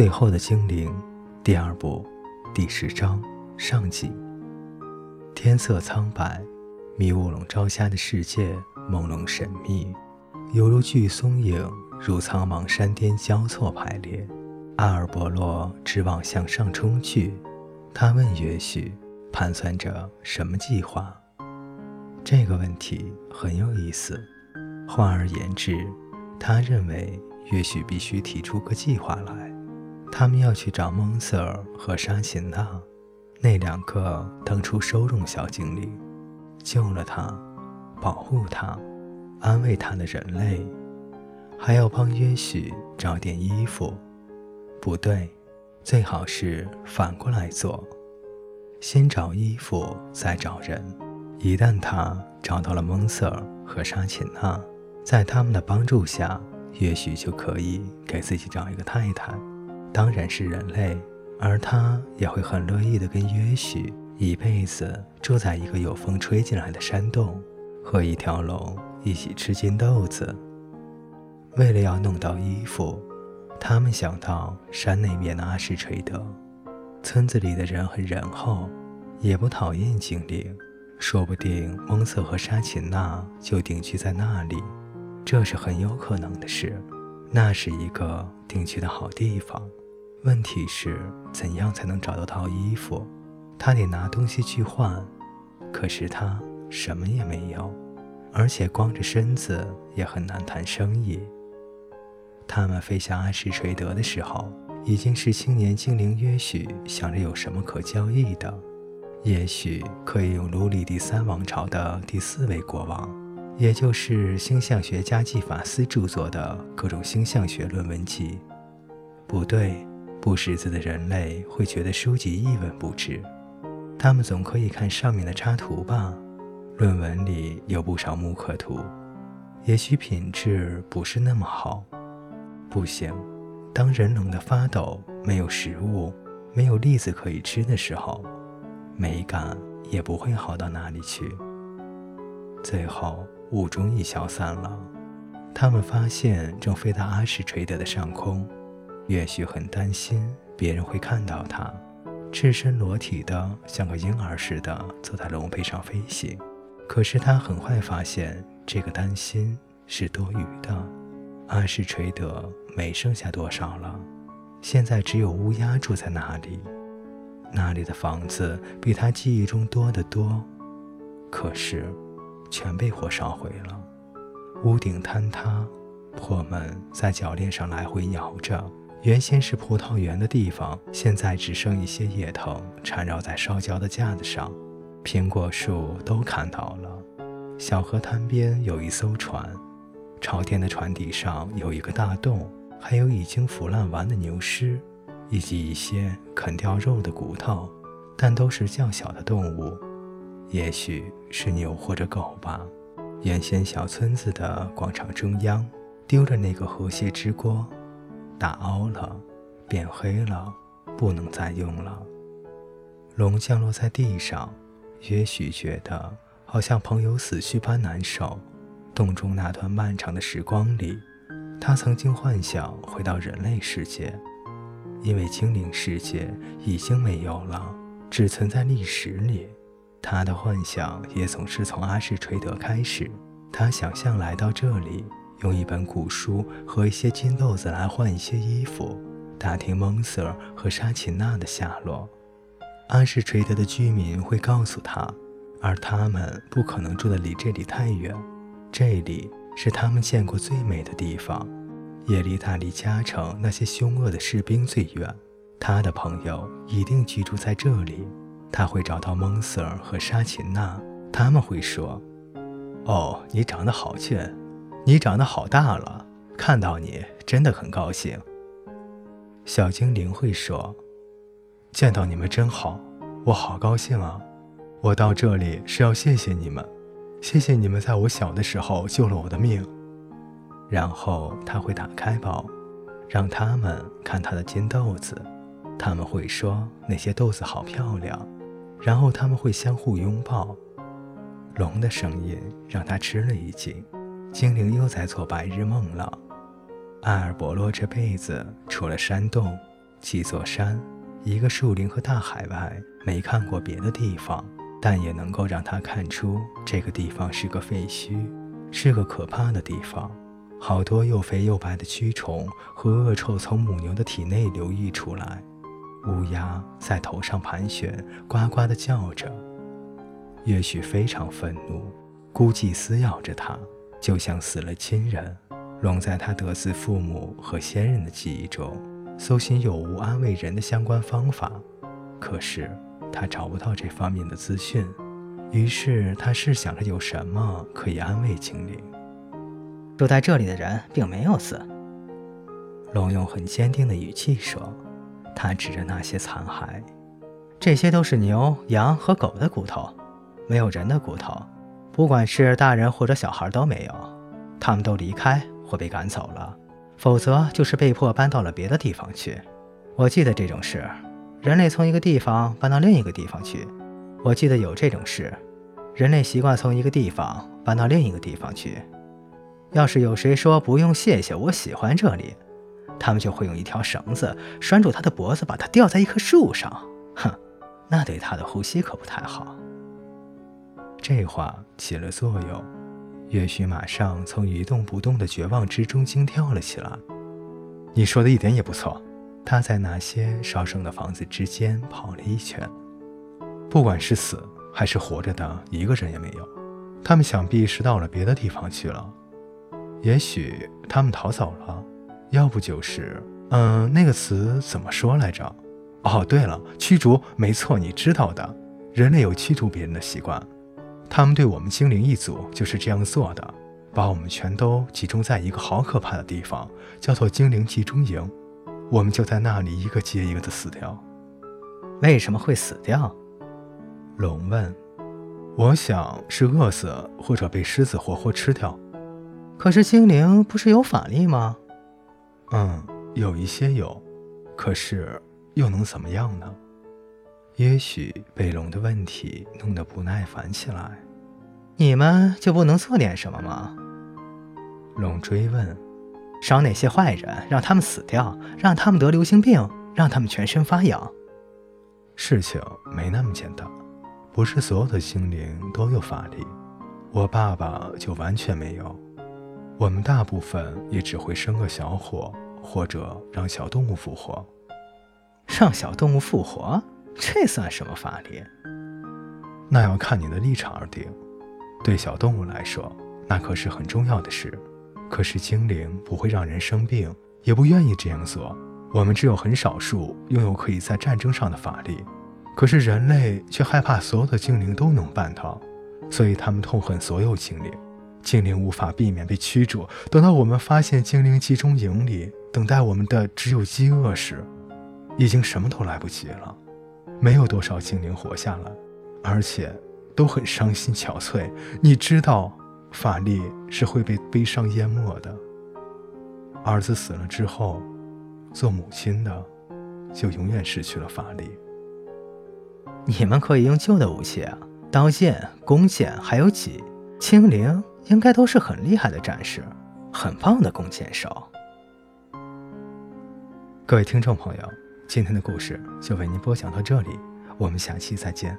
最后的精灵，第二部，第十章上集。天色苍白，迷雾笼罩下的世界朦胧神秘，犹如巨松影，如苍茫山巅交错排列。阿尔伯洛直往向上冲去，他问约许，盘算着什么计划？这个问题很有意思。换而言之，他认为约许必须提出个计划来。他们要去找蒙瑟尔和沙琴娜，那两个当初收容小精灵，救了他，保护他，安慰他的人类，还要帮约许找点衣服。不对，最好是反过来做，先找衣服，再找人。一旦他找到了蒙瑟尔和沙琴娜，在他们的帮助下，也许就可以给自己找一个太太。当然是人类，而他也会很乐意的跟约许一辈子住在一个有风吹进来的山洞，和一条龙一起吃金豆子。为了要弄到衣服，他们想到山那边的阿什垂德，村子里的人很仁厚，也不讨厌精灵，说不定蒙瑟和沙琴娜就定居在那里，这是很有可能的事。那是一个定居的好地方。问题是怎样才能找到套衣服？他得拿东西去换，可是他什么也没有，而且光着身子也很难谈生意。他们飞向阿什垂德的时候，已经是青年精灵约许想着有什么可交易的，也许可以用卢里第三王朝的第四位国王，也就是星象学家季法斯著作的各种星象学论文集。不对。不识字的人类会觉得书籍一文不值，他们总可以看上面的插图吧？论文里有不少木刻图，也许品质不是那么好。不行，当人冷得发抖，没有食物，没有栗子可以吃的时候，美感也不会好到哪里去。最后，雾终于消散了，他们发现正飞到阿什垂德的上空。也许很担心别人会看到他赤身裸体的，像个婴儿似的坐在龙背上飞行。可是他很快发现，这个担心是多余的。阿什垂德没剩下多少了，现在只有乌鸦住在那里。那里的房子比他记忆中多得多，可是全被火烧毁了，屋顶坍塌，破门在铰链上来回摇着。原先是葡萄园的地方，现在只剩一些叶藤缠绕在烧焦的架子上，苹果树都砍倒了。小河滩边有一艘船，朝天的船底上有一个大洞，还有已经腐烂完的牛尸，以及一些啃掉肉的骨头，但都是较小的动物，也许是牛或者狗吧。原先小村子的广场中央，丢着那个河蟹之锅。打凹了，变黑了，不能再用了。龙降落在地上，也许觉得好像朋友死去般难受。洞中那段漫长的时光里，他曾经幻想回到人类世界，因为精灵世界已经没有了，只存在历史里。他的幻想也总是从阿什垂德开始，他想象来到这里。用一本古书和一些金豆子来换一些衣服，打听蒙瑟尔和沙琴娜的下落。阿什垂德的居民会告诉他，而他们不可能住得离这里太远。这里是他们见过最美的地方，也离他离加城那些凶恶的士兵最远。他的朋友一定居住在这里，他会找到蒙瑟尔和沙琴娜。他们会说：“哦，你长得好俊。”你长得好大了，看到你真的很高兴。小精灵会说：“见到你们真好，我好高兴啊！我到这里是要谢谢你们，谢谢你们在我小的时候救了我的命。”然后他会打开包，让他们看他的金豆子，他们会说那些豆子好漂亮，然后他们会相互拥抱。龙的声音让他吃了一惊。精灵又在做白日梦了。阿尔伯洛这辈子除了山洞，几座山、一个树林和大海外，没看过别的地方，但也能够让他看出这个地方是个废墟，是个可怕的地方。好多又肥又白的蛆虫和恶臭从母牛的体内流溢出来，乌鸦在头上盘旋，呱呱地叫着。也许非常愤怒，估计撕咬着他，就像死了亲人。龙在他得自父母和先人的记忆中，搜寻有无安慰人的相关方法，可是他找不到这方面的资讯。于是他试想着有什么可以安慰精灵。住在这里的人并没有死。龙用很坚定的语气说，他指着那些残骸，这些都是牛、羊和狗的骨头，没有人的骨头。不管是大人或者小孩都没有，他们都离开或被赶走了，否则就是被迫搬到了别的地方去。我记得这种事，人类从一个地方搬到另一个地方去。我记得有这种事，人类习惯从一个地方搬到另一个地方去。要是有谁说不用谢谢，我喜欢这里，他们就会用一条绳子拴住他的脖子，把他吊在一棵树上。哼，那对他的呼吸可不太好。这话起了作用，岳许马上从一动不动的绝望之中惊跳了起来。你说的一点也不错。他在那些烧剩的房子之间跑了一圈，不管是死还是活着的，一个人也没有。他们想必是到了别的地方去了。也许他们逃走了，要不就是……嗯，那个词怎么说来着？哦，对了，驱逐，没错，你知道的，人类有驱逐别人的习惯，他们对我们精灵一族就是这样做的，把我们全都集中在一个好可怕的地方，叫做精灵集中营，我们就在那里一个接一个的死掉。为什么会死掉？龙问。我想是饿死，或者被狮子活活吃掉。可是精灵不是有法力吗？嗯，有一些有，可是又能怎么样呢？也许被龙的问题弄得不耐烦起来。你们就不能做点什么吗？龙追问。伤那些坏人，让他们死掉，让他们得流行病，让他们全身发痒。事情没那么简单，不是所有的精灵都有法力。我爸爸就完全没有。我们大部分也只会生个小火，或者让小动物复活。让小动物复活，这算什么法力？那要看你的立场而定。对小动物来说，那可是很重要的事。可是精灵不会让人生病，也不愿意这样做。我们只有很少数拥有可以在战争上的法力，可是人类却害怕所有的精灵都能办到，所以他们痛恨所有精灵。精灵无法避免被驱逐。等到我们发现精灵集中营里等待我们的只有饥饿时，已经什么都来不及了。没有多少精灵活下来，而且都很伤心憔悴。你知道，法力是会被悲伤淹没的。儿子死了之后，做母亲的就永远失去了法力。你们可以用旧的武器啊，刀剑、弓箭，还有戟。精灵。应该都是很厉害的战士，很棒的弓箭手。各位听众朋友，今天的故事就为您播讲到这里，我们下期再见。